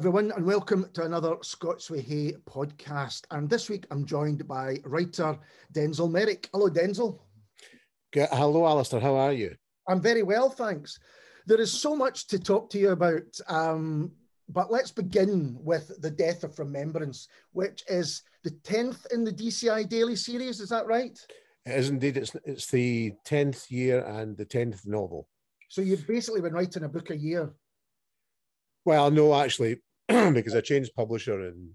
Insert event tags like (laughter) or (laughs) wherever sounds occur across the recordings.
everyone, and welcome to another Scots Whay Hae podcast. And this week I'm joined by writer Denzil Meyrick. Hello, Denzil. Hello, Alistair. How are you? I'm very well, thanks. There is so much to talk to you about, um, but let's begin with The Death of Remembrance, which is the 10th in the DCI Daley series. Is that right? It is indeed. It's, it's the 10th year and the 10th novel. So you've basically been writing a book a year. Well, no, actually, (clears throat) because I changed publisher and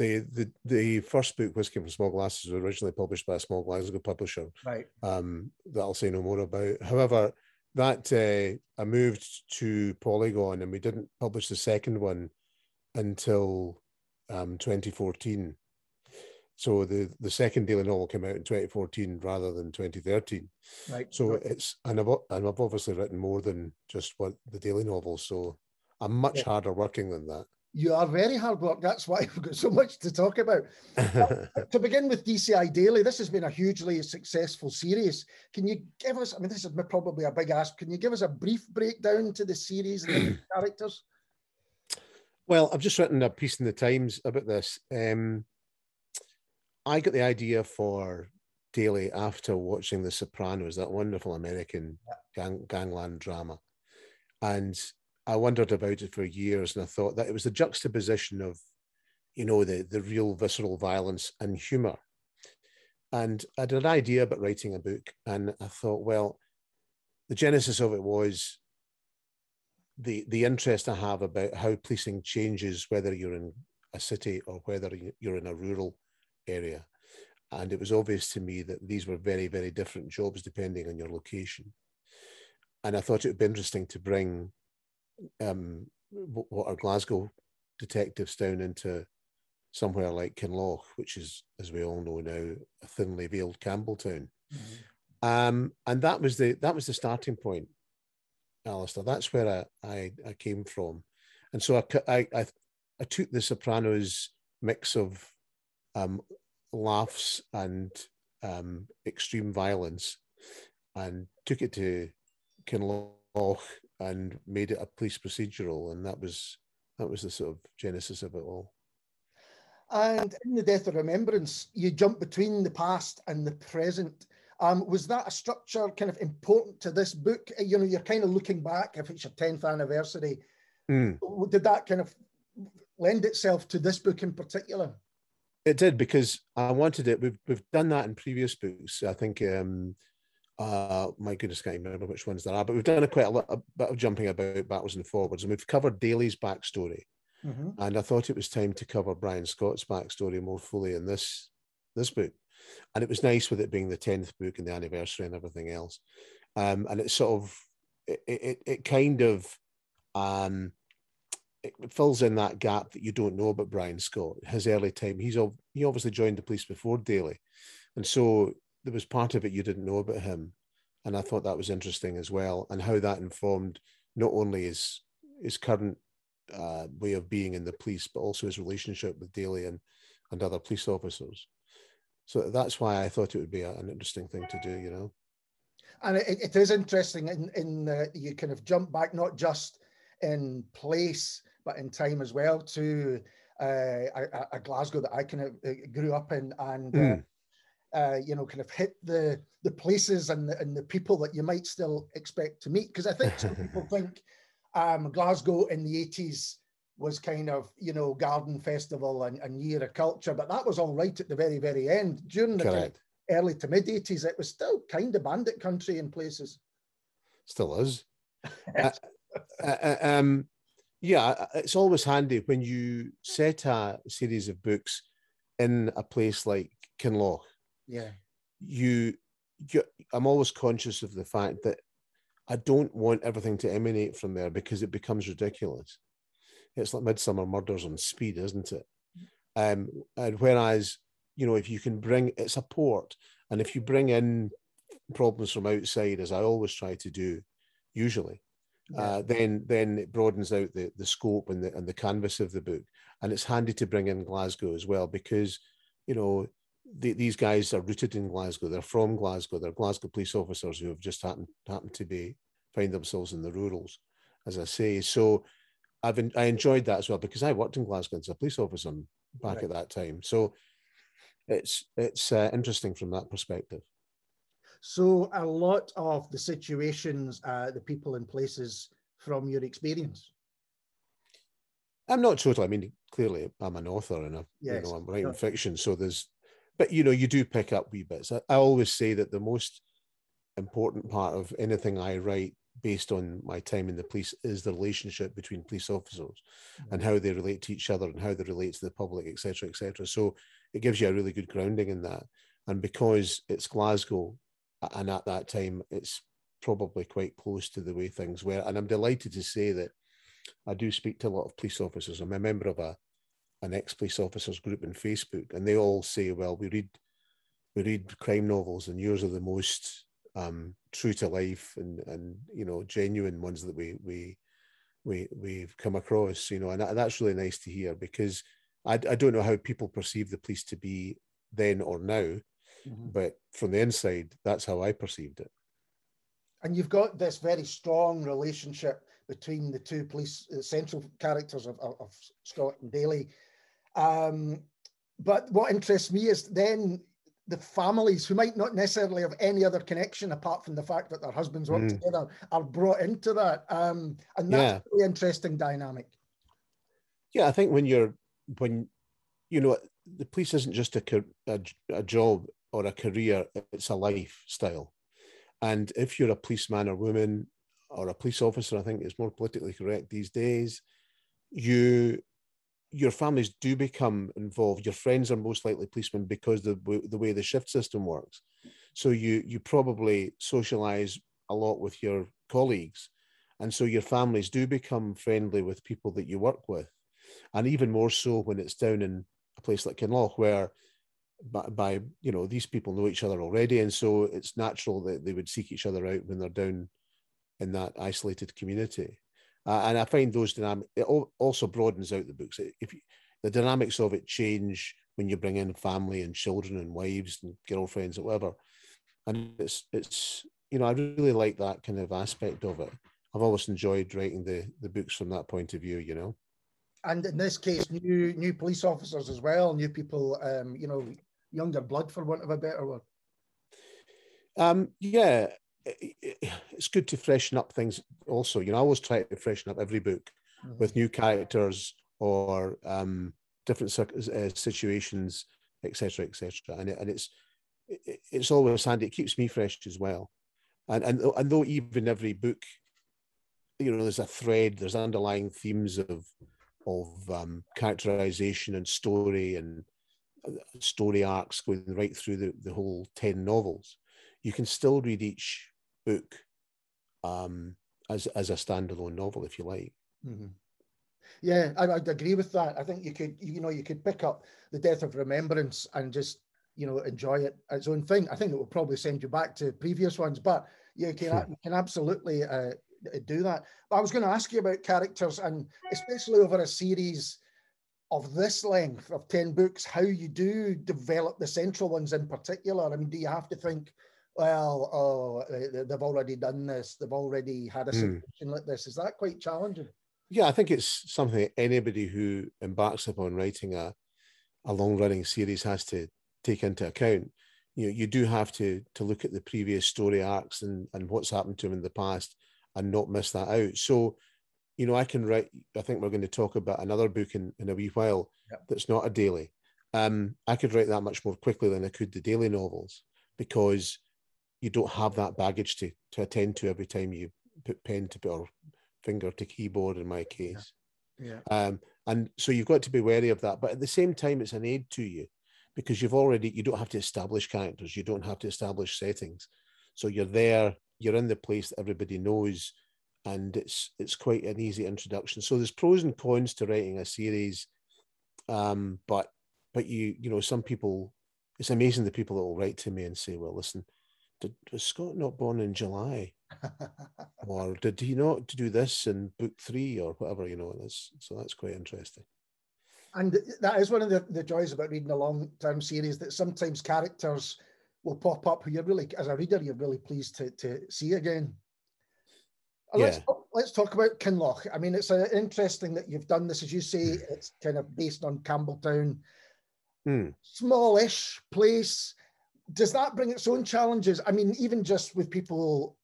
the the the first book, Whisky from Small Glasses, was originally published by a small Glasgow publisher. Right. Um, that I'll say no more about. However, that uh, I moved to Polygon, and we didn't publish the second one until um, 2014. So the the second Daley novel came out in 2014 rather than 2013. Right. So it's and I've and I've obviously written more than just what the Daley novel. So I'm much yeah. harder working than that. You are very hard work. That's why (laughs) we've got so much to talk about. (laughs) to begin with DCI Daley, this has been a hugely successful series. Can you give us, I mean, this is probably a big ask. Can you give us a brief breakdown to the series and the (clears throat) characters? Well, I've just written a piece in the Times about this. Um, I got the idea for Daley after watching The Sopranos, that wonderful American gang, gangland drama. And I wondered about it for years, and I thought that it was the juxtaposition of, you know, the the real visceral violence and humour. And I had an idea about writing a book, and I thought, well, the genesis of it was the the interest I have about how policing changes whether you're in a city or whether you're in a rural area. And it was obvious to me that these were very, very different jobs depending on your location. And I thought it would be interesting to bring um, what are Glasgow detectives down into somewhere like Kinloch, which is, as we all know now, a thinly veiled Campbeltown. Mm-hmm. Um, and that was the that was the starting point, Alistair. That's where I, I, I came from, and so I, I I took the Sopranos mix of um, laughs and um, extreme violence, and took it to Kinloch and made it a police procedural, and that was that was the sort of genesis of it all. And in the Death of Remembrance, you jump between the past and the present. Um, was that a structure kind of important to this book? You know, you're kind of looking back if it's your 10th anniversary. Mm. Did that kind of lend itself to this book in particular? It did because I wanted it. We've we've done that in previous books. I think um, uh, my goodness, I can't remember which ones there are, but we've done a quite a, lot, a bit of jumping about backwards and forwards, and we've covered Daley's backstory. Mm-hmm. And I thought it was time to cover Brian Scott's backstory more fully in this this book. And it was nice with it being the tenth book and the anniversary and everything else. Um, and it sort of it it, it kind of um, it fills in that gap that you don't know about Brian Scott. His early time, he's he obviously joined the police before Daley, and so there was part of it you didn't know about him, and I thought that was interesting as well, and how that informed not only his his current uh, way of being in the police, but also his relationship with Daley and and other police officers. So that's why I thought it would be a, an interesting thing to do, you know. And it, it is interesting in in uh, you kind of jump back not just in place but in time as well to uh, a, a, Glasgow that I kind of uh, grew up in and. Mm uh, you know, kind of hit the the places and the, and the people that you might still expect to meet. Because I think some people (laughs) think um, Glasgow in the 80s was kind of, you know, garden festival and, and year of culture, but that was all right at the very, very end. During the kind of early to mid 80s, it was still kind of bandit country in places. Still is. (laughs) uh, uh, uh um, yeah, it's always handy when you set a series of books in a place like Kinloch yeah. You, you i'm always conscious of the fact that i don't want everything to emanate from there because it becomes ridiculous. It's like Midsomer Murders on speed isn't it? Um and whereas you know if you can bring it's a port. And if you bring in problems from outside as i always try to do usually yeah. uh, then then it broadens out the the scope and the and the canvas of the book. And it's handy to bring in glasgow as well because you know the, these guys are rooted in Glasgow. They're from Glasgow. They're Glasgow police officers who have just happened happened to be find themselves in the rurals, as I say. So I've I enjoyed that as well because I worked in Glasgow as a police officer back right. at that time. So it's it's uh, interesting from that perspective. So a lot of the situations, uh, the people and places from your experience. I'm not totally. I mean, clearly, I'm an author and I, yes. you know, I'm writing fiction. So there's, but you know, you do pick up wee bits. I, I always say that the most important part of anything I write based on my time in the police is the relationship between police officers mm-hmm. and how they relate to each other and how they relate to the public, etc., etc. So it gives you a really good grounding in that. And because it's Glasgow, and at that time, it's probably quite close to the way things were. And I'm delighted to say that I do speak to a lot of police officers. I'm a member of a an ex-police officers group in Facebook, and they all say, "Well, we read we read crime novels, and yours are the most um, true to life and and you know genuine ones that we we we we've come across." You know, and that, that's really nice to hear because I, I don't know how people perceive the police to be then or now, mm-hmm. but from the inside, that's how I perceived it. And you've got this very strong relationship between the two police uh, central characters of, of, of, Scott and Daley. Um, but what interests me is then the families who might not necessarily have any other connection apart from the fact that their husbands work mm. together are brought into that. Um, and that's yeah. a really interesting dynamic. Yeah, I think when you're when you know the police isn't just a, a, a job or a career; it's a lifestyle. And if you're a policeman or woman or a police officer, I think is more politically correct these days, you your families do become involved. Your friends are most likely policemen because the the way the shift system works. So you you probably socialize a lot with your colleagues, and so your families do become friendly with people that you work with, and even more so when it's down in a place like Kinloch where by, by you know these people know each other already, and so it's natural that they would seek each other out when they're down in that isolated community. Uh, and I find those dynamics it also broadens out the books. If you, the dynamics of it change when you bring in family and children and wives and girlfriends or whatever, and it's it's you know I really like that kind of aspect of it. I've always enjoyed writing the the books from that point of view. You know and in this case, new new police officers as well, new people, um, you know, younger blood, for want of a better word. Um, yeah, it's good to freshen up things. Also, you know, I always try to freshen up every book mm-hmm. with new characters or um, different uh, situations, etc., etc. And it, and it's it, it's always handy. It keeps me fresh as well. And and and though even every book, you know, there's a thread, there's underlying themes of of um, characterization and story and uh, story arcs going right through the, the whole 10 novels you can still read each book um, as, as a standalone novel if you like mm-hmm. yeah I, would agree with that i think you could you know you could pick up the death of remembrance and just you know enjoy it its own thing i think it will probably send you back to previous ones but you can, you can absolutely uh, do that. But I was going to ask you about characters, and especially over a series of this length of 10 books, how you do develop the central ones in particular. I mean, do you have to think, well, oh, they've already done this, they've already had a hmm. situation mm. like this? Is that quite challenging? Yeah, I think it's something anybody who embarks upon writing a, a long running series has to take into account. You know, you do have to to look at the previous story arcs and, and what's happened to them in the past and not miss that out. So, you know, I can write, I think we're going to talk about another book in, in a wee while yep. that's not a Daley. Um, I could write that much more quickly than I could the Daley novels because you don't have that baggage to, to attend to every time you put pen to or finger to keyboard in my case. Yeah. yeah. Um, and so you've got to be wary of that. But at the same time, it's an aid to you because you've already, you don't have to establish characters, you don't have to establish settings. So you're there you're in the place that everybody knows and it's it's quite an easy introduction so there's pros and cons to writing a series um, but but you you know some people it's amazing the people that will write to me and say well listen did, was scott not born in july (laughs) or did he not do this in book three or whatever you know that's so that's quite interesting and that is one of the, the joys about reading a long term series that sometimes characters will pop up who you're really, as a reader, you're really pleased to, to see again. Let's, yeah. let's talk about Kinloch. I mean, it's uh, interesting that you've done this. As you say, it's kind of based on Campbeltown. Mm. Smallish place. Does that bring its own challenges? I mean, even just with people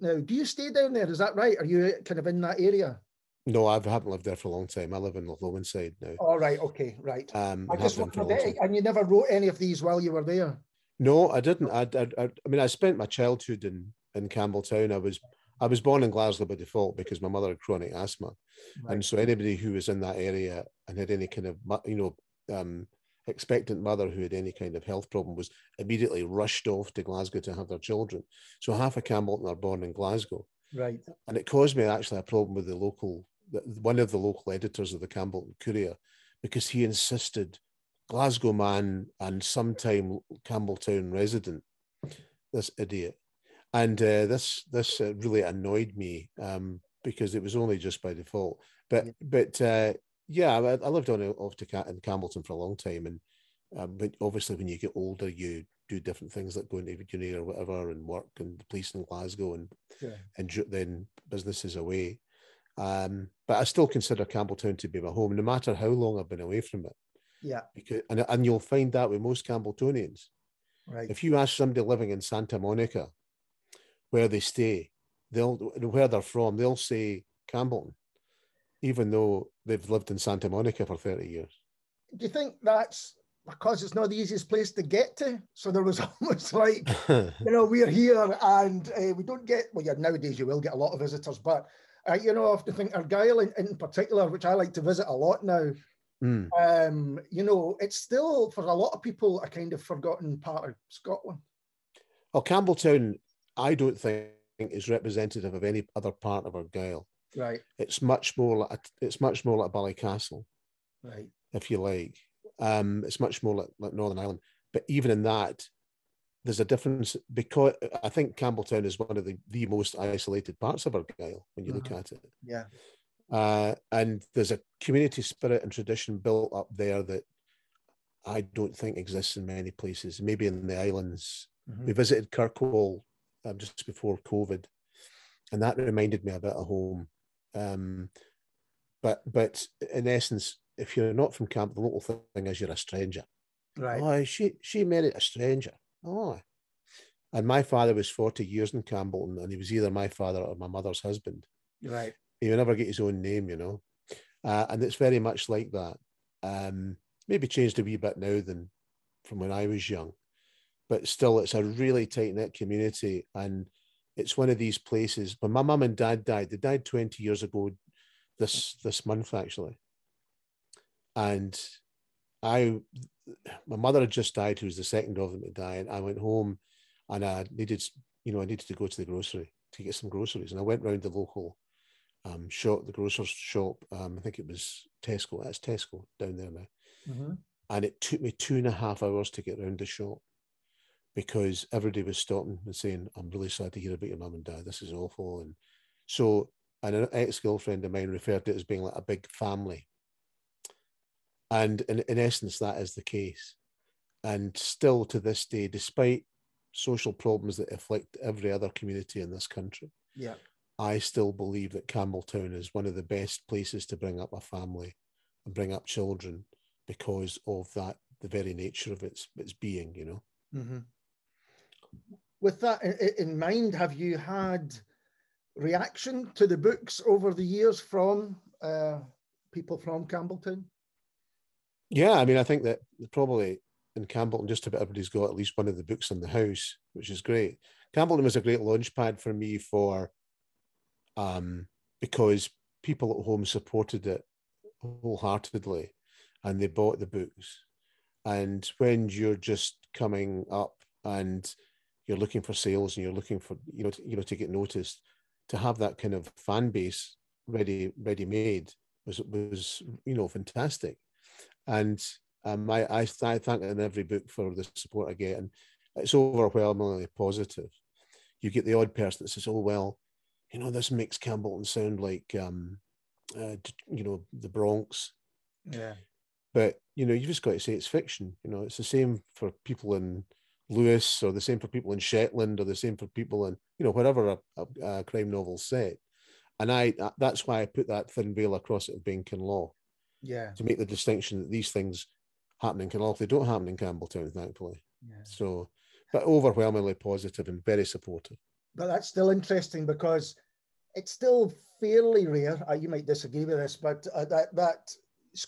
now, do you stay down there? Is that right? Are you kind of in that area? No, I haven't lived there for a long time. I live in the Lowenside now. All right. Okay. Right. Um, I just and you never wrote any of these while you were there. No, I didn't. I, I, I, I mean, I spent my childhood in in Campbeltown. I was I was born in Glasgow by default because my mother had chronic asthma, right. and so anybody who was in that area and had any kind of you know um, expectant mother who had any kind of health problem was immediately rushed off to Glasgow to have their children. So half of Campbeltown are born in Glasgow, right? And it caused me actually a problem with the local one of the local editors of the Campbeltown Courier because he insisted Glasgow man and sometime Campbeltown resident, this idiot, and uh, this this uh, really annoyed me um, because it was only just by default. But yeah. but uh, yeah, I, I, lived on off to in Campbeltown for a long time, and um, but obviously when you get older, you do different things like going to uni or whatever, and work and the police in Glasgow, and yeah. and then businesses away. Um, but I still consider Campbeltown to be my home, no matter how long I've been away from it. Yeah. Because and, and you'll find that with most Campbeltonians. Right. If you ask somebody living in Santa Monica where they stay, they'll where they're from, they'll say Campbeltown, even though they've lived in Santa Monica for 30 years. Do you think that's because it's not the easiest place to get to. So there was (laughs) almost like, (laughs) you know, we're here and uh, we don't get, well, yeah, nowadays you will get a lot of visitors, but uh, you know, I often think Argyll in, in particular, which I like to visit a lot now, mm. um, you know, it's still for a lot of people a kind of forgotten part of Scotland. Well, Campbeltown, I don't think is representative of any other part of Argyll. Right. It's much more like it's much more like Ballycastle. Right. If you like, um, it's much more like, like Northern Ireland. But even in that, there's a difference because I think Campbeltown is one of the, the most isolated parts of Argyll when you look uh-huh. at it. Yeah. Uh, and there's a community spirit and tradition built up there that I don't think exists in many places, maybe in the islands. Mm-hmm. We visited Kirkwall um, just before COVID, and that reminded me a bit of home. Um, but but in essence, if you're not from camp, the local thing is you're a stranger. Right. Oh, she she married a stranger. Oh. And my father was 40 years in Campbeltown, and he was either my father or my mother's husband. Right. He would never get his own name, you know. Uh, and it's very much like that. Um, maybe changed a wee bit now than from when I was young, but still, it's a really tight knit community. And it's one of these places. When my mum and dad died, they died 20 years ago this this month, actually. And I my mother had just died, who was the second of them to die, and I went home and I needed, you know, I needed to go to the grocery to get some groceries. And I went round the local um, shop, the grocer's shop. Um, I think it was Tesco. That's Tesco down there now. Mm-hmm. And it took me two and a half hours to get round the shop because everybody was stopping and saying, I'm really sad to hear about your mum and dad. This is awful. And so, and an ex girlfriend of mine referred to it as being like a big family. And in, in essence, that is the case. And still to this day, despite social problems that afflict every other community in this country, yeah, I still believe that Campbeltown is one of the best places to bring up a family and bring up children because of that, the very nature of its its being, you know. Mm-hmm. With that in mind, have you had reaction to the books over the years from uh, people from Campbeltown? Yeah, I mean, I think that probably in Campbeltown, just about everybody's got at least one of the books in the house, which is great. Campbeltown was a great launch pad for me for, um, because people at home supported it wholeheartedly, and they bought the books. And when you're just coming up and you're looking for sales and you're looking for you know to, you know to get noticed, to have that kind of fan base ready ready made was was you know fantastic and um, I, I, I thank in every book for the support I get, and it's overwhelmingly positive. You get the odd person that says, "Oh well, you know, this makes Campbeltown sound like, um, uh, you know, the Bronx." Yeah. But you know, you just got to say it's fiction. You know, it's the same for people in Lewis, or the same for people in Shetland, or the same for people in you know wherever a, a, a crime novel's set. and I that's why I put that thin veil across it of being Kinloch. Yeah. To make the distinction that these things happen in Kinloch, they don't happen in Campbeltown, thankfully. Yeah. So, but overwhelmingly positive and very supportive. But that's still interesting because it's still fairly rare. Uh, you might disagree with this, but uh, that that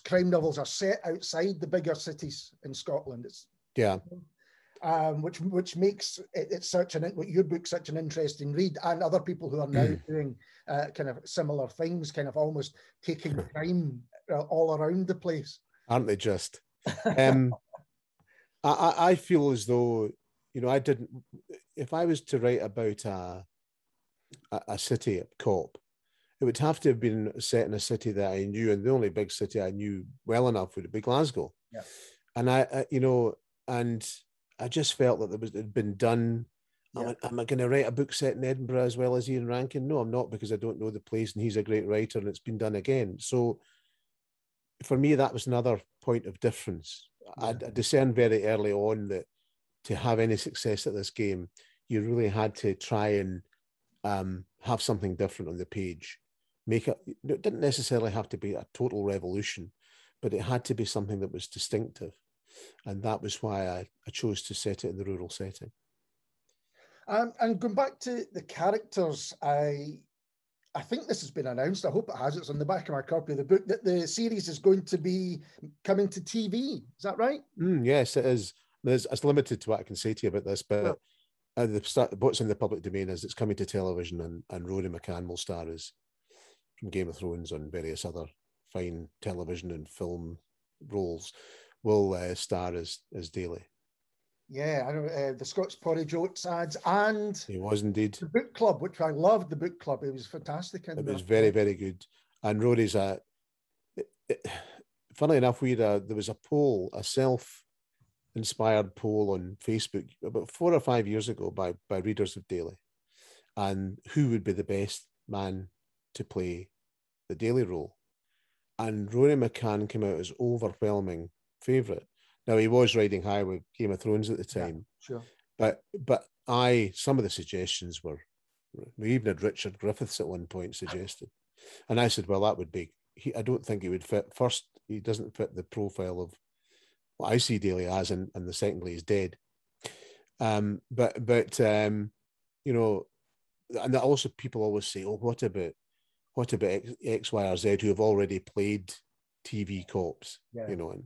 crime novels are set outside the bigger cities in Scotland. It's yeah. Um, which which makes it, it's such an your book such an interesting read, and other people who are now mm. doing uh, kind of similar things, kind of almost taking (laughs) crime uh, all around the place, aren't they? Just, (laughs) um, I I feel as though you know I didn't. If I was to write about a a, a city cop, it would have to have been set in a city that I knew, and the only big city I knew well enough would be Glasgow. Yeah. And I, I, you know, and I just felt that there was it had been done. Yeah. Am, I, am I going to write a book set in Edinburgh as well as Ian Rankin? No, I'm not because I don't know the place, and he's a great writer, and it's been done again. So, for me, that was another point of difference. Yeah. I, I discerned very early on that to have any success at this game, you really had to try and um, have something different on the page. Make it, it didn't necessarily have to be a total revolution, but it had to be something that was distinctive. And that was why I, I chose to set it in the rural setting. Um, and going back to the characters, I I think this has been announced. I hope it has. It's on the back of my copy of the book that the series is going to be coming to TV. Is that right? Mm, yes, it is. There's, it's limited to what I can say to you about this, but uh, the start, what's in the public domain is it's coming to television, and, and Rory McCann will star as from Game of Thrones and various other fine television and film roles. Will uh, star as as Daley. Yeah, I know uh, the Scott's Porage Oats ads, and he was indeed the book club, which I loved. The book club, it was fantastic. It was very, very good. And Rory's a. It, (sighs) it, funnily enough, we uh, there was a poll, a self inspired poll on Facebook about four or five years ago by by readers of Daley, and who would be the best man to play the Daley role, and Rory McCann came out as overwhelming favourite. Now he was riding high with Game of Thrones at the time, yeah, sure, but but I some of the suggestions were we even had Richard Griffiths at one point suggested, and I said, well, that would be. He, I don't think he would fit. First, he doesn't fit the profile of what I see Daley as, and, and the secondly is dead. Um, but but um, you know, and also people always say, oh, what about what about X, X Y, or Z who have already played TV cops? Yeah. You know, and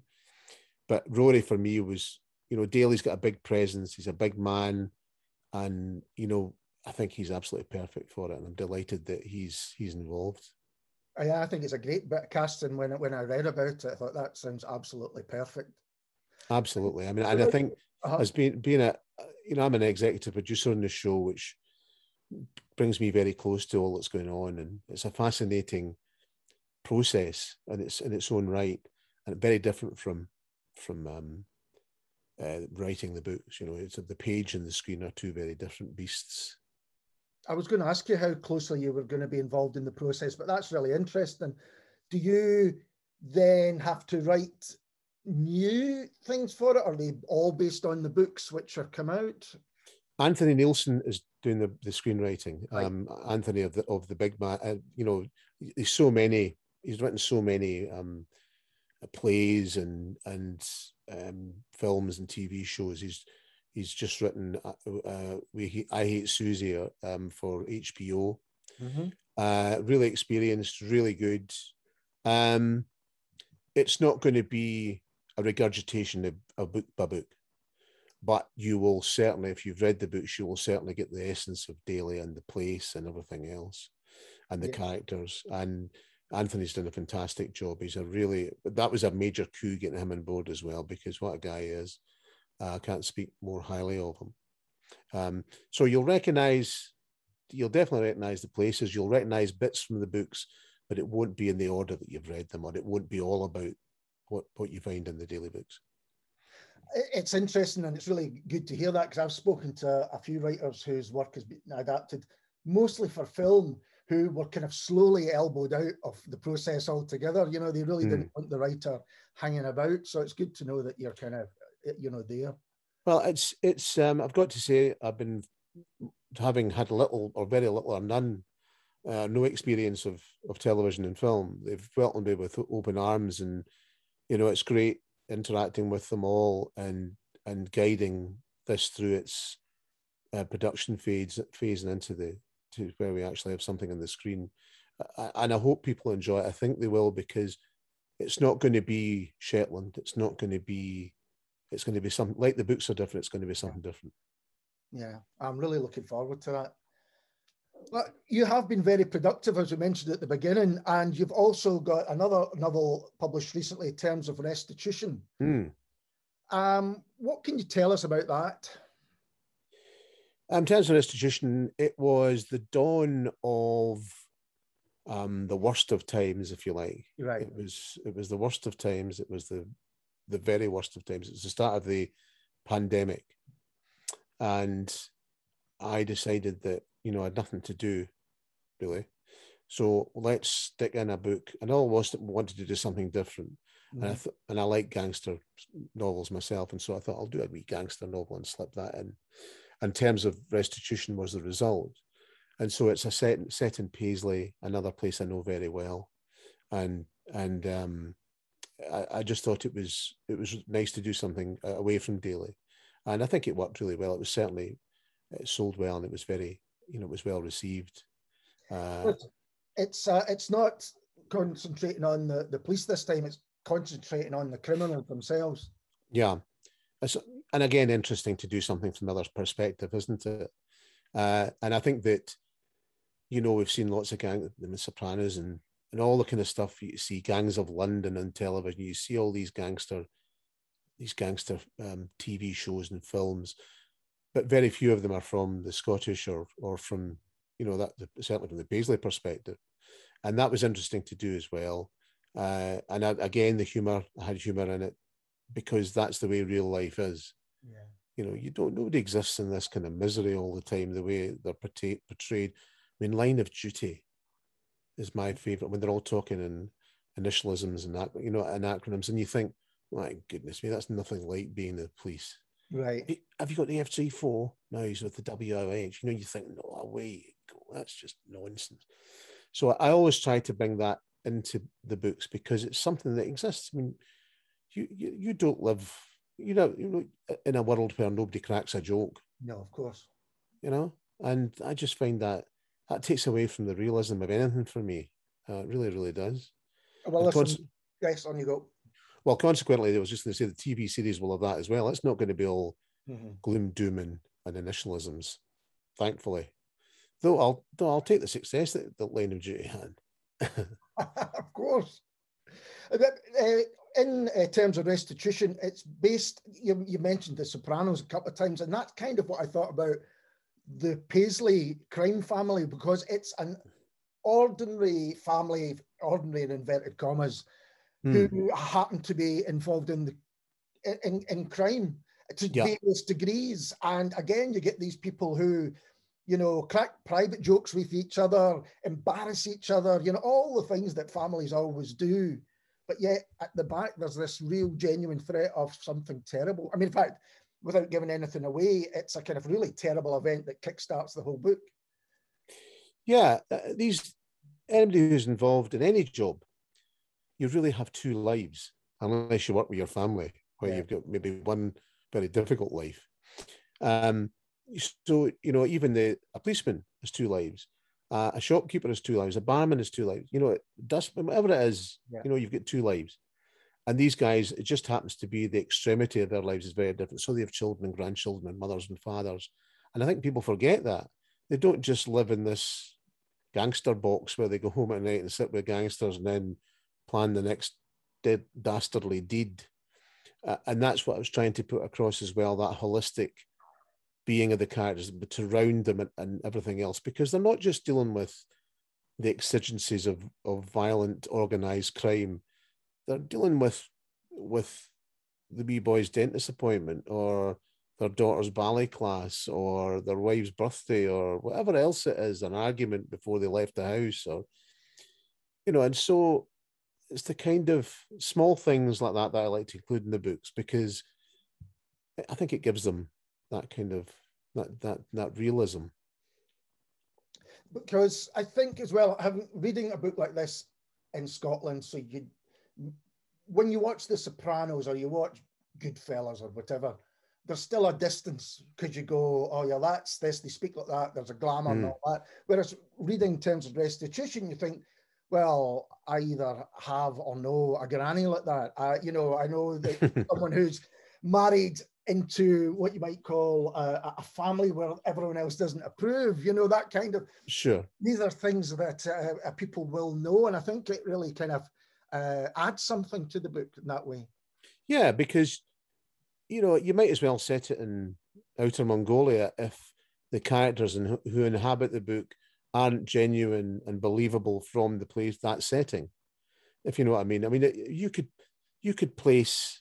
but Rory for me was, you know, Daley's got a big presence. He's a big man, and you know, I think he's absolutely perfect for it, and I'm delighted that he's he's involved. Yeah, I think it's a great bit of casting. When when I read about it, I thought that sounds absolutely perfect. Absolutely. I mean, and I think uh-huh. as being being a you know, I'm an executive producer on the show, which brings me very close to all that's going on, and it's a fascinating process, and it's in its own right, and very different from from um, uh, writing the books. You know, it's the page and the screen are two very different beasts. I was going to ask you how closely you were going to be involved in the process, but that's really interesting. Do you then have to write new things for it? Or are they all based on the books which have come out? Anthony Neilson is doing the, the screenwriting. Right. Um, Anthony of the of the big man, uh, you know, there's so many. He's written so many um, plays and and um, films and TV shows. He's he's just written uh, uh, we I hate Suzie um, for HBO. Mm-hmm. Uh, really experienced, really good. Um, it's not going to be a regurgitation of, of book by book. But you will certainly, if you've read the books, you will certainly get the essence of Daley and the place and everything else, and the yeah. characters. And Anthony's done a fantastic job. He's a really that was a major coup getting him on board as well because what a guy is. Uh, I can't speak more highly of him. Um, so you'll recognize, you'll definitely recognize the places. You'll recognize bits from the books, but it won't be in the order that you've read them, or it won't be all about what what you find in the Daley books. It's interesting and it's really good to hear that because I've spoken to a few writers whose work has been adapted mostly for film who were kind of slowly elbowed out of the process altogether. You know, they really mm. didn't want the writer hanging about. So it's good to know that you're kind of, you know, there. Well, it's, it's, um, I've got to say, I've been having had little or very little or none uh, no experience of of television and film. They've welcomed me with open arms, and you know it's great interacting with them all and and guiding this through its uh, production phase phase and into the to where we actually have something on the screen. And I hope people enjoy it. I think they will because it's not going to be Shetland. It's not going to be. It's going to be something like the books are different. It's going to be something different. Yeah, I'm really looking forward to that. But you have been very productive, as we mentioned at the beginning, and you've also got another novel published recently, Terms of Restitution. Mm. Um, what can you tell us about that? In terms of restitution, it was the dawn of um, the worst of times, if you like. Right. It was it was the worst of times. It was the the very worst of times. It was the start of the pandemic, and I decided that you know I had nothing to do, really. So let's stick in a book. And I always wanted to do something different. Mm-hmm. And I th- and I like gangster novels myself, and so I thought I'll do a wee gangster novel and slip that in. In terms of restitution, was the result, and so it's a set set in Paisley, another place I know very well, and and um, I, I just thought it was it was nice to do something away from Daley, and I think it worked really well. It was certainly it sold well, and it was very you know it was well received. Uh, it's uh, it's not concentrating on the, the police this time. It's concentrating on the criminals themselves. Yeah. It's, and again, interesting to do something from another perspective, isn't it? Uh, and I think that, you know, we've seen lots of gang, the Sopranos and, and all the kind of stuff you see, gangs of London on television. You see all these gangster, these gangster um, TV shows and films, but very few of them are from the Scottish or or from, you know, that certainly from the Paisley perspective. And that was interesting to do as well. Uh, and I, again, the humor I had humor in it because that's the way real life is. Yeah. You know, you don't nobody exists in this kind of misery all the time. The way they're portrayed. portrayed. I mean, Line of Duty is my favorite when they're all talking in initialisms and that you know and acronyms, and you think, my goodness me, that's nothing like being the police. Right. Have you got the F three four? No, he's with the WOH. You know, you think, no, away, that's just nonsense. So I always try to bring that into the books because it's something that exists. I mean, you you, you don't live, you know, you know, in a world where nobody cracks a joke. No, of course. You know, and I just find that that takes away from the realism of anything for me. Uh, it really, really does. Well, listen, cons- yes, on you go. Well, consequently, I was just going to say the TV series will have that as well. It's not going to be all mm-hmm. gloom, doom, and, and initialisms, thankfully. Though I'll though I'll take the success that the Line of Duty had. (laughs) (laughs) of course. Uh, in uh, terms of restitution, it's based. You, you, mentioned The Sopranos a couple of times, and that's kind of what I thought about the Paisley crime family because it's an ordinary family, ordinary in inverted commas, mm. who happen to be involved in the in, in crime to yeah. various degrees. And again, you get these people who you know, crack private jokes with each other, embarrass each other, you know, all the things that families always do. But yet at the back, there's this real genuine threat of something terrible. I mean, in fact, without giving anything away, it's a kind of really terrible event that kickstarts the whole book. Yeah, uh, these anybody who's involved in any job, you really have two lives, unless you work with your family, where yeah. you've got maybe one very difficult life. Um, so you know even the a policeman has two lives uh, a shopkeeper has two lives a barman has two lives you know dust whatever it is yeah. you know you've got two lives. And these guys it just happens to be the extremity of their lives is very different. So they have children and grandchildren and mothers and fathers. And i think people forget that. They don't just live in this gangster box where they go home at night and sit with gangsters and then plan the next dead dastardly deed. Uh, and that's what i was trying to put across as well that holistic being of the characters, but to round them and, and everything else, because they're not just dealing with the exigencies of, of violent organized crime. They're dealing with with the wee boy's dentist appointment or their daughter's ballet class or their wife's birthday or whatever else it is, an argument before they left the house or you know, and so it's the kind of small things like that that I like to include in the books because I think it gives them that kind of that that that realism. because I think as well, having reading a book like this in Scotland, so you when you watch The Sopranos or you watch Goodfellas or whatever, there's still a distance because you go, oh yeah, that's this. They speak like that. There's a glamour mm. and all that. Whereas reading terms of restitution, you think, well, I either have or know a granny like that. Uh, you know, I know that (laughs) someone who's married into what you might call a, a, family where everyone else doesn't approve. You know, that kind of. Sure. These are things that uh, uh people will know, and I think it really kind of uh, adds something to the book in that way. Yeah, because you know you might as well set it in outer Mongolia if the characters and who inhabit the book aren't genuine and believable from the place that setting. If you know what I mean. I mean, you could you could place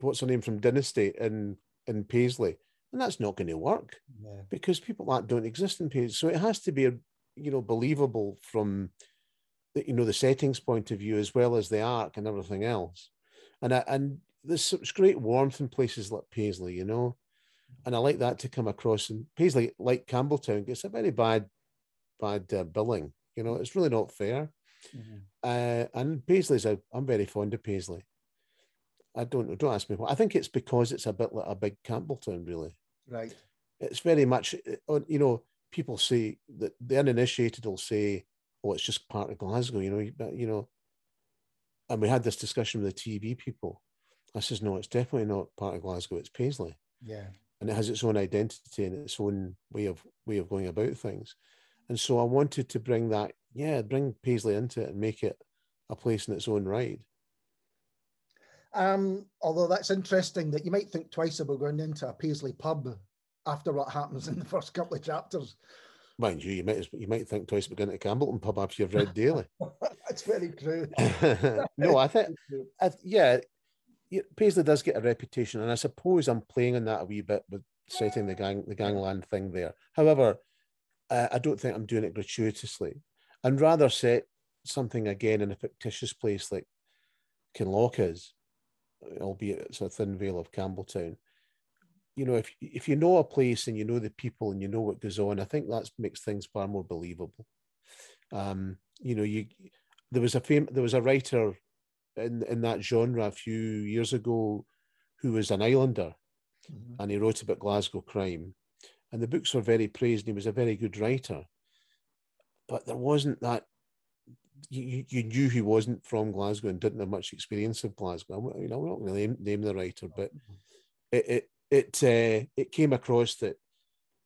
what's her name from Dynasty in in Paisley, and that's not going to work yeah. because people that don't exist in Paisley. So it has to be a you know believable from the, you know the settings point of view as well as the arc and everything else. And I, and there's such great warmth in places like Paisley, you know, and I like that to come across. And Paisley, like Campbeltown, gets a very bad bad uh, billing. You know, it's really not fair. Mm-hmm. Uh, and Paisley's a, I'm very fond of Paisley. I don't don't ask me why. I think it's because it's a bit like a big Campbeltown, really. Right. It's very much, uh, you know, people say that the uninitiated will say, "Oh, it's just part of Glasgow," you know. You know, and we had this discussion with the TV people. I says, "No, it's definitely not part of Glasgow. It's Paisley." Yeah. And it has its own identity and its own way of way of going about things. And so I wanted to bring that, yeah, bring Paisley into it and make it a place in its own right. Um, although that's interesting that you might think twice about going into a Paisley pub after what happens in the first couple of chapters. Mind you, you might you might think twice about going to Campbeltown pub after you've read Daley. (laughs) that's very true. (laughs) no, I think, I, yeah, Paisley does get a reputation, and I suppose I'm playing on that a wee bit with setting the gang the gangland thing there. However, uh, I don't think I'm doing it gratuitously, and rather set something again in a fictitious place like Kinloch is, albeit it's a thin veil of Campbeltown. You know, if if you know a place and you know the people and you know what goes on, I think that makes things far more believable. Um, you know, you there was a fam- there was a writer in in that genre a few years ago who was an islander, mm-hmm. and he wrote about Glasgow crime, and the books were very praised. And he was a very good writer, but there wasn't that you, you knew he wasn't from Glasgow and didn't have much experience of Glasgow. I mean, I'm not going to name, name the writer, but it it it, uh, it came across that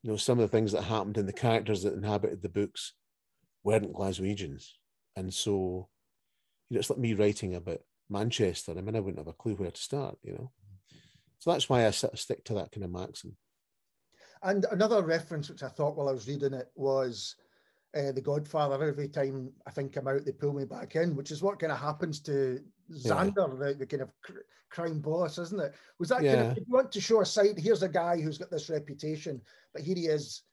you know some of the things that happened in the characters that inhabited the books weren't Glaswegians, and so you know it's like me writing about Manchester. I mean, I wouldn't have a clue where to start, you know. So that's why I sort of stick to that kind of maxim. And another reference which I thought while I was reading it was uh, The Godfather, every time I think I'm out, they pull me back in, which is what kind of happens to Xander, yeah. the, the, kind of cr- crime boss, isn't it? Was that yeah. kind of, if you want to show a side, here's a guy who's got this reputation, but here he is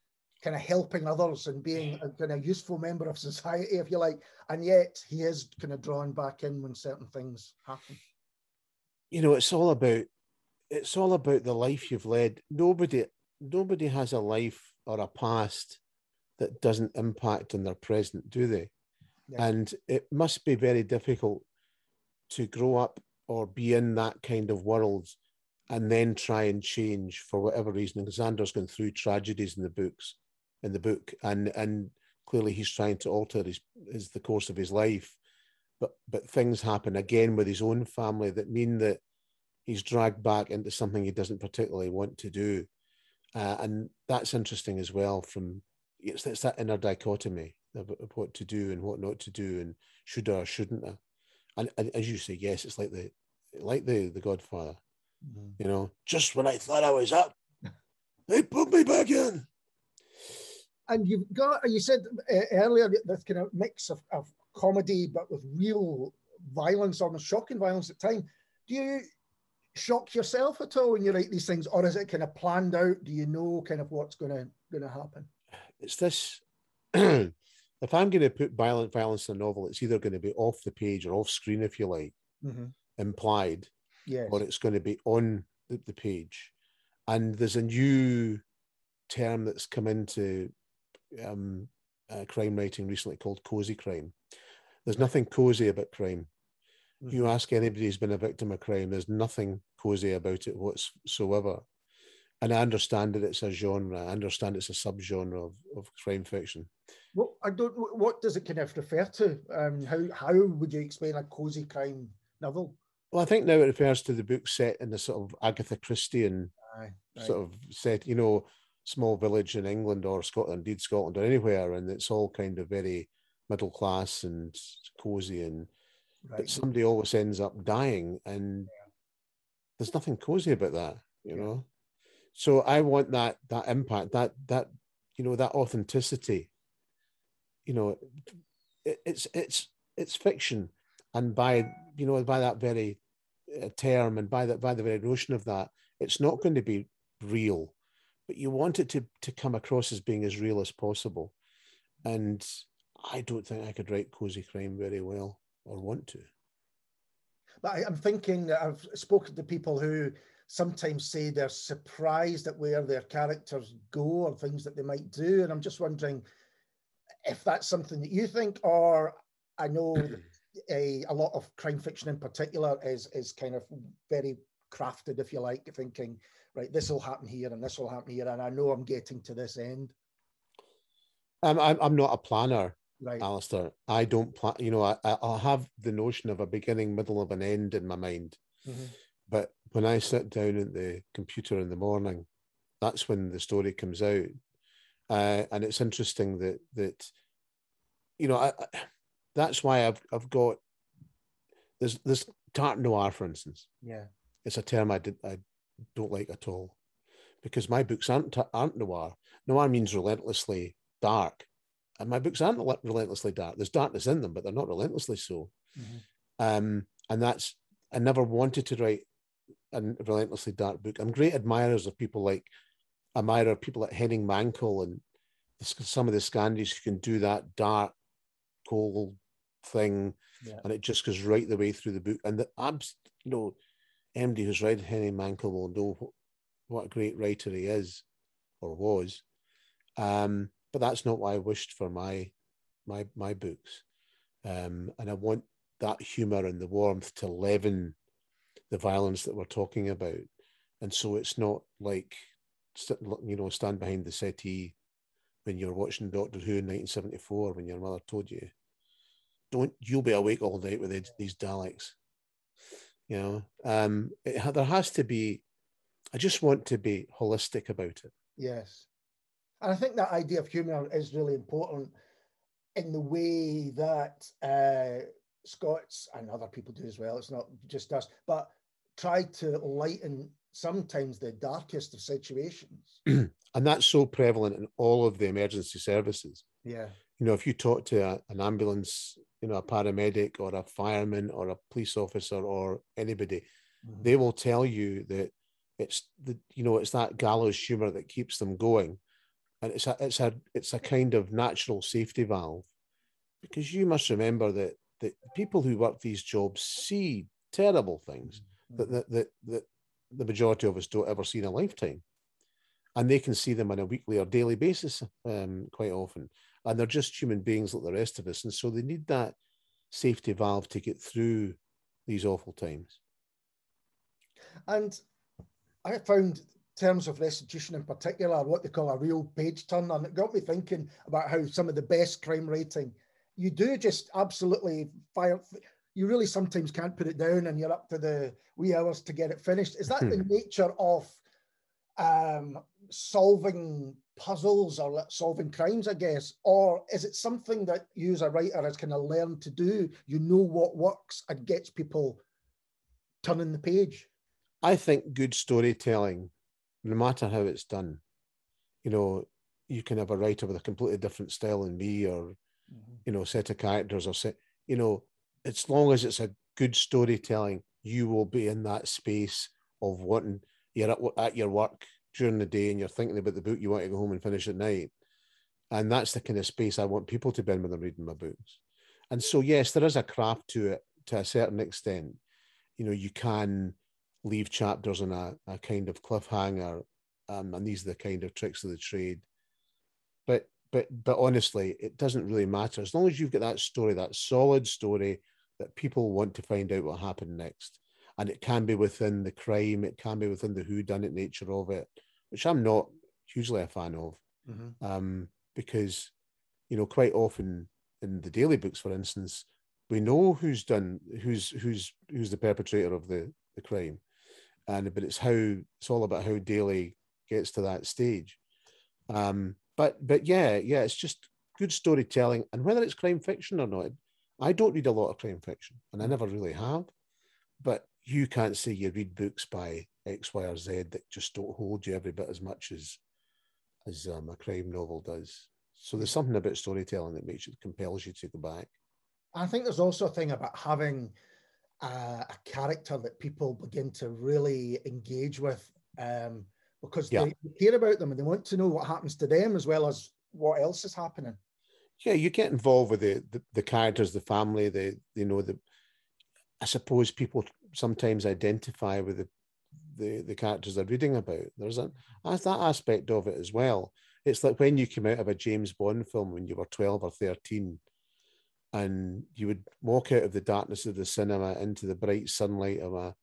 kind of helping others and being a kind of useful member of society, if you like, and yet he is kind of drawn back in when certain things happen. You know, it's all about it's all about the life you've led. Nobody nobody has a life or a past that doesn't impact on their present, do they? Yeah. And it must be very difficult to grow up or be in that kind of world and then try and change for whatever reason. Xander's gone through tragedies in the books, in the book, and and clearly he's trying to alter his, his the course of his life. But but things happen again with his own family that mean that he's dragged back into something he doesn't particularly want to do. Uh, and that's interesting as well from it's, it's that inner dichotomy of, of, what to do and what not to do and should or shouldn't I? And, and, as you say, yes, it's like the like the the Godfather. Mm-hmm. You know, just when I thought I was up, (laughs) they put me back in. And you've got you said uh, earlier this kind of mix of, of comedy, but with real violence, almost shocking violence at time. Do you shock yourself at all when you write these things, or is it kind of planned out? Do you know kind of what's going to going to happen? It's this. (clears throat) if I'm going to put violent violence in a novel, it's either going to be off the page or off screen, if you like, mm-hmm. implied, yes. or it's going to be on the, the page. And there's a new term that's come into um, uh, crime writing recently called cozy crime. There's nothing cozy about crime. Mm-hmm. You ask anybody who's been a victim of crime, there's nothing cozy about it whatsoever. And I understand that it's a genre. I understand it's a subgenre of, of crime fiction. Well, I don't. What does it kind of refer to? Um, how how would you explain a cozy crime novel? Well, I think now it refers to the book set in the sort of Agatha Christian Aye, right. sort of set, you know, small village in England or Scotland, indeed Scotland or anywhere, and it's all kind of very middle class and cozy, and right. but somebody always ends up dying, and yeah. there's nothing cozy about that, you yeah. know. So I want that that impact, that that you know that authenticity. You know, it, it's it's it's fiction, and by you know by that very uh, term and by that by the very notion of that, it's not going to be real, but you want it to to come across as being as real as possible, and I don't think I could write cozy crime very well or want to. But I, am thinking I've spoken to people who sometimes say they're surprised at where their characters go or things that they might do, and I'm just wondering if that's something that you think, or I know (clears throat) a, a lot of crime fiction in particular is is kind of very crafted, if you like, thinking, right, this will happen here and this will happen here, and I know I'm getting to this end. I'm I'm not a planner, right, Alistair. I don't plan. You know, I I'll have the notion of a beginning, middle, of an end in my mind, mm-hmm. But when I sit down at the computer in the morning, that's when the story comes out, uh, and it's interesting that that you know I, I that's why I've I've got there's this tartan noir, for instance. Yeah, it's a term I did I don't like at all because my books aren't aren't noir. Noir means relentlessly dark, and my books aren't relentlessly dark. There's darkness in them, but they're not relentlessly so. Mm-hmm. Um, and that's I never wanted to write a relentlessly dark book. I'm great admirers of people like admire people like Henning Mankell and some of the Scandis who can do that dark, cold, thing, yeah. and it just goes right the way through the book. And the abs, you know, MD who's read Henning Mankell will know what a great writer he is or was. Um, but that's not what I wished for my my my books. Um, and I want that humor and the warmth to leaven the violence that we're talking about. And so it's not like you know stand behind the settee when you're watching Doctor Who in 1974 when your mother told you don't you'll be awake all night with these Daleks. You know, um, it, there has to be. I just want to be holistic about it. Yes, and I think that idea of humour is really important in the way that uh, Scots and other people do as well. It's not just us, but try to lighten sometimes the darkest of situations. (clears throat) and that's so prevalent in all of the emergency services. Yeah. You know, if you talk to a, an ambulance you know a paramedic or a fireman or a police officer or anybody mm-hmm. they will tell you that it's the you know it's that gallows humor that keeps them going and it's a it's a it's a kind of natural safety valve because you must remember that that people who work these jobs see terrible things mm-hmm. That, that that the majority of us don't ever see in a lifetime and they can see them on a weekly or daily basis um, quite often and they're just human beings like the rest of us. And so they need that safety valve to get through these awful times. And I found terms of restitution in particular, what they call a real page turner, and it got me thinking about how some of the best crime writing, you do just absolutely fire. You really sometimes can't put it down, and you're up to the wee hours to get it finished. Is that hmm. the nature of um, solving puzzles or solving crimes, I guess? Or is it something that you as a writer has kind of learned to do? You know what works and gets people turning the page? I think good storytelling, no matter how it's done, you know, you can have a writer with a completely different style than me or, mm-hmm. you know, set of characters or set, you know, as long as it's a good storytelling, you will be in that space of wanting, you're at, at your work during the day and you're thinking about the book you want to go home and finish at night. And that's the kind of space I want people to be in when they're reading my books. And so, yes, there is a craft to it to a certain extent. You know, you can leave chapters on a, a kind of cliffhanger, um, and these are the kind of tricks of the trade. But but but honestly, it doesn't really matter as long as you've got that story, that solid story that people want to find out what happened next, and it can be within the crime, it can be within the who done it nature of it, which I'm not hugely a fan of, mm-hmm. um, because you know quite often in the Daley books, for instance, we know who's done who's who's who's the perpetrator of the the crime, and but it's how it's all about how Daley gets to that stage. Um, but but yeah, yeah, it's just good storytelling, and whether it's crime fiction or not, I don't read a lot of crime fiction, and I never really have. But you can't say you read books by X, Y, or Z that just don't hold you every bit as much as as um, a crime novel does. So there's something about storytelling that makes it compels you to go back. I think there's also a thing about having a, a character that people begin to really engage with um, because yeah. they, care about them and they want to know what happens to them as well as what else is happening. Yeah, you get involved with the, the, the characters, the family, the you know the. I suppose people sometimes identify with the the, the characters they're reading about. There's a that aspect of it as well. It's like when you came out of a James Bond film when you were 12 or 13, and you would walk out of the darkness of the cinema into the bright sunlight of a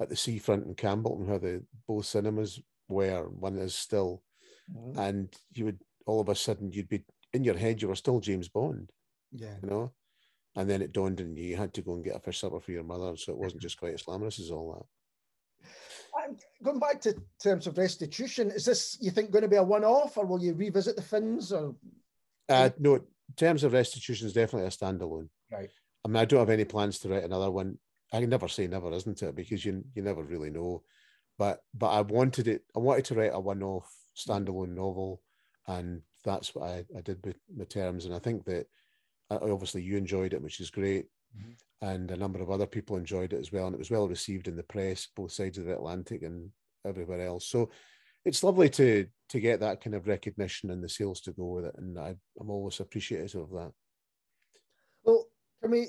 at the seafront in Campbeltown, where the both cinemas were, one is still, mm-hmm. and you would all of a sudden you'd be in your head you were still James Bond. Yeah. You know? And then it dawned on you you had to go and get a fish supper for your mother, so it wasn't (laughs) just quite as glamorous as all that going back to terms of restitution, is this you think going to be a one-off, or will you revisit the fins? Or uh, no, terms of restitution is definitely a standalone. Right. I mean, I don't have any plans to write another one. I can never say never, isn't it? Because you you never really know. But but I wanted it. I wanted to write a one-off standalone novel, and that's what I, I did with my terms. And I think that uh, obviously you enjoyed it, which is great. Mm-hmm and a number of other people enjoyed it as well. And it was well received in the press, both sides of the Atlantic and everywhere else. So it's lovely to to get that kind of recognition and the sales to go with it. And I, I'm always appreciative of that. Well, can we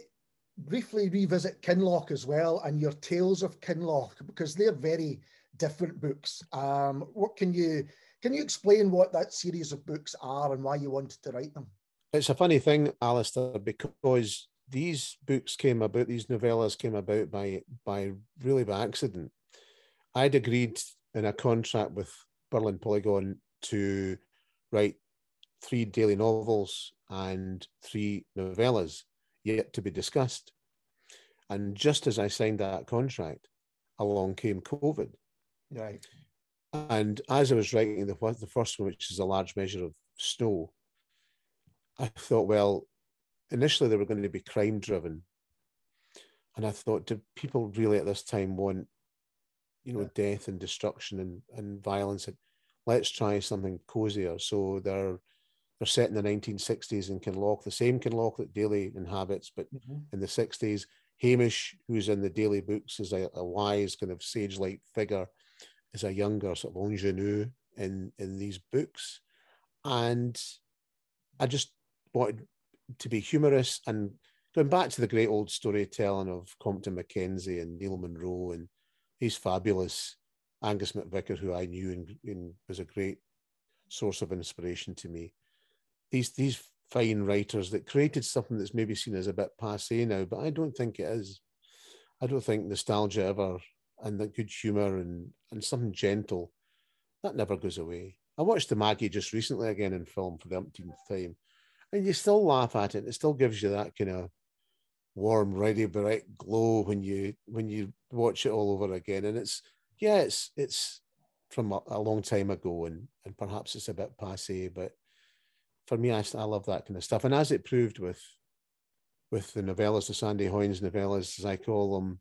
briefly revisit Kinloch as well and your Tales of Kinloch because they're very different books. Um, what can you can you explain what that series of books are and why you wanted to write them? It's a funny thing, Alistair, because these books came about, these novellas came about by by really by accident. I'd agreed in a contract with Birlinn Polygon to write three Daley novels and three novellas yet to be discussed. And just as I signed that contract, along came COVID. Right. And as I was writing the, the first one, which is a large measure of snow, I thought, well, initially they were going to be crime driven. And I thought, do people really at this time want, you know, yeah. death and destruction and, and violence? And let's try something cozier. So they're they're set in the 1960s in Kinloch, the same Kinloch that Daley inhabits, but mm-hmm. in the 60s. Hamish, who's in the Daley books, is a, a wise kind of sage-like figure, is a younger sort of ingenue in in these books, and I just wanted to be humorous and going back to the great old storytelling of Compton Mackenzie and Neil Munro and he's fabulous. Angus MacVicar, who I knew and, and, was a great source of inspiration to me. These these fine writers that created something that's maybe seen as a bit passe now, but I don't think it is. I don't think nostalgia ever and the good humor and and something gentle that never goes away. I watched the Maggie just recently again in film for the umpteenth time, and you still laugh at it. It still gives you that kind of warm, ready, bright glow when you when you watch it all over again. And it's yeah, it's it's from a, a long time ago, and and perhaps it's a bit passe, but for me, I, I love that kind of stuff. And as it proved with with the novellas, the Sandy Hoynes novellas, as I call them,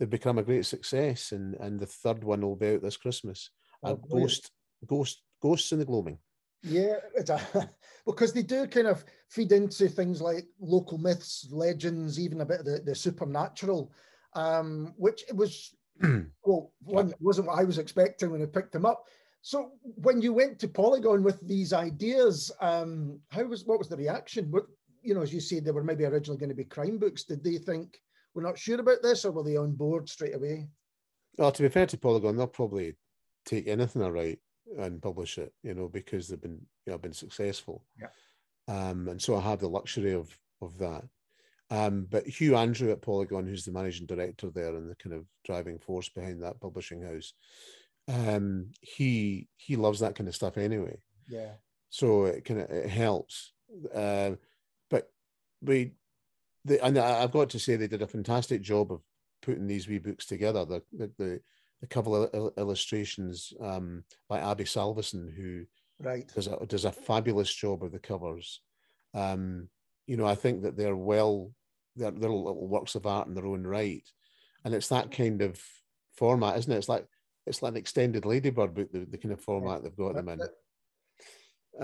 they've become a great success. And and the third one will be out this Christmas. Oh, Ghost, Ghost, Ghosts in the Gloaming. Yeah, a, (laughs) because they do kind of feed into things like local myths, legends, even a bit of the, the supernatural, um, which it was, (clears throat) well, one wasn't what I was expecting when I picked them up. So when you went to Polygon with these ideas, um, how was what was the reaction? What, you know, as you said, they were maybe originally going to be crime books. Did they think we're not sure about this, or were they on board straight away? Well, to be fair to Polygon, they'll probably take anything I write and publish it, you know, because they've been you know been successful. Yeah. Um, and so I have the luxury of of that. Um, but Hugh Andrew at Polygon, who's the managing director there and the kind of driving force behind that publishing house, um, he he loves that kind of stuff anyway. Yeah. So it kind of it helps. Uh, but we, the, and I've got to say they did a fantastic job of putting these wee books together. The the the, the cover il- illustrations um, by Abby Salveson, who right does a does a fabulous job of the covers. Um, you know, I think that they're well, they're, they're little works of art in their own right, and it's that kind of format, isn't it? It's like it's like an extended Ladybird book, the, the kind of format they've got them in.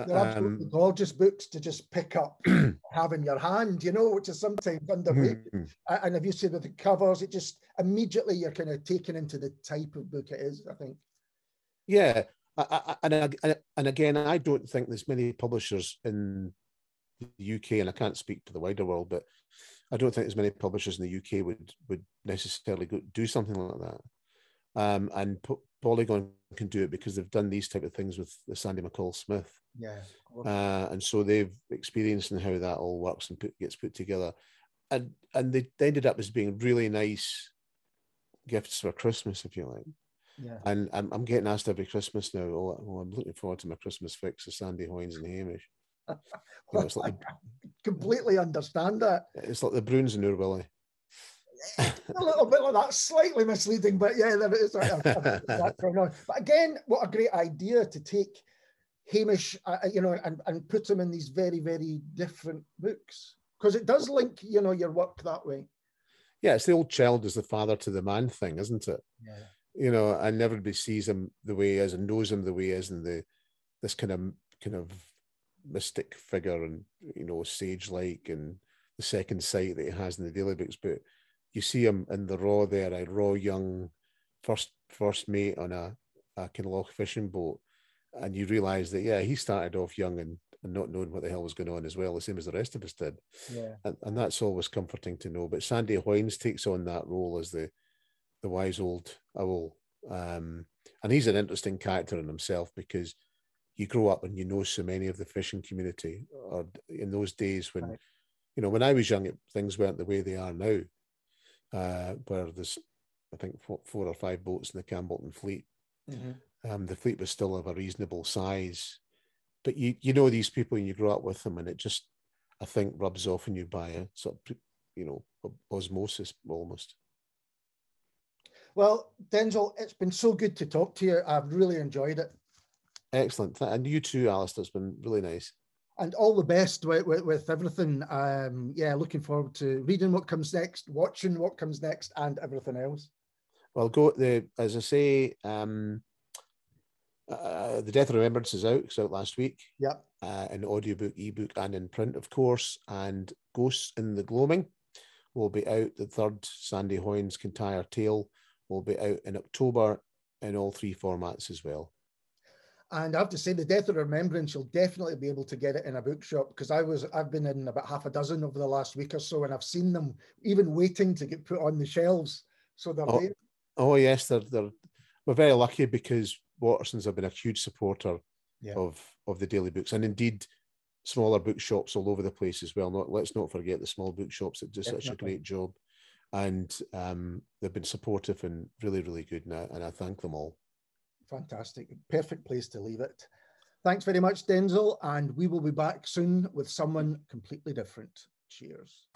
They're absolutely um, gorgeous books to just pick up, (clears throat) have in your hand, you know, which is sometimes underrated. Mm-hmm. and if you see with the covers, it just immediately you're kind of taken into the type of book it is. I think. Yeah, I, I, and and again, I don't think there's many publishers in the UK, and I can't speak to the wider world, but I don't think there's many publishers in the UK would would necessarily go, do something like that. Um, and P- Polygon can do it because they've done these type of things with the Sandy McCall Smith. Yeah. Uh, and so they've experienced in how that all works and put, gets put together, and and they ended up as being really nice gifts for Christmas, if you like. Yeah. And I'm, I'm getting asked every Christmas now. Oh, oh, I'm looking forward to my Christmas fix of Sandy Hoynes and Hamish. You know, like (laughs) the, completely understand that. It's like the Broons and Willie. A little bit like that, slightly misleading, but yeah, there is. but again, what a great idea to take Hamish, uh, uh, you know, and, and put him in these very, very different books because it does link, you know, your work that way. Yeah, it's the old child is the father to the man thing, isn't it? Yeah. You know, and everybody sees him the way he is and knows him the way he is, and the this kind of kind of mystic figure and you know sage like and the second sight that he has in the Daley books, but you see him in the raw there, a raw young first first mate on a, a Kinloch fishing boat and you realise that yeah, he started off young and, and not knowing what the hell was going on as well, the same as the rest of us did. Yeah, and, and that's always comforting to know. But Sandy Hoynes takes on that role as the the wise old owl, um, and he's an interesting character in himself because you grow up and you know so many of the fishing community, or in those days when. Right. You know, when I was young, things weren't the way they are now. Uh, where there's, I think, four, four or five boats in the Campbeltown fleet, mm-hmm. Um, the fleet was still of a reasonable size, but you you know these people and you grow up with them, and it just I think rubs off on you by a sort of you know osmosis almost. Well, Denzil, it's been so good to talk to you. I've really enjoyed it. Excellent, and you too, Alistair. It's been really nice. And all the best with, with, with everything. Um, yeah, looking forward to reading what comes next, watching what comes next, and everything else. Well, go the as I say. Um, uh, the Death of Remembrance is out. It's out last week. Yep. Uh, in audiobook, ebook, and in print, of course. And Ghosts in the Gloaming will be out. The third Sandy Hoynes Kintyre Tale will be out in October in all three formats as well. And I have to say, the Death of Remembrance, you'll definitely be able to get it in a bookshop because I was I've been in about half a dozen over the last week or so, and I've seen them even waiting to get put on the shelves. So they're oh, oh yes, they're they're we're very lucky because Waterstones have been a huge supporter yeah. of of the Daley books, and indeed smaller bookshops all over the place as well. Not let's not forget the small bookshops that do Definitely. such a great job, and um, they've been supportive and really really good now, and I thank them all. Fantastic, perfect place to leave it. Thanks very much, Denzil. and we will be back soon with someone completely different. Cheers.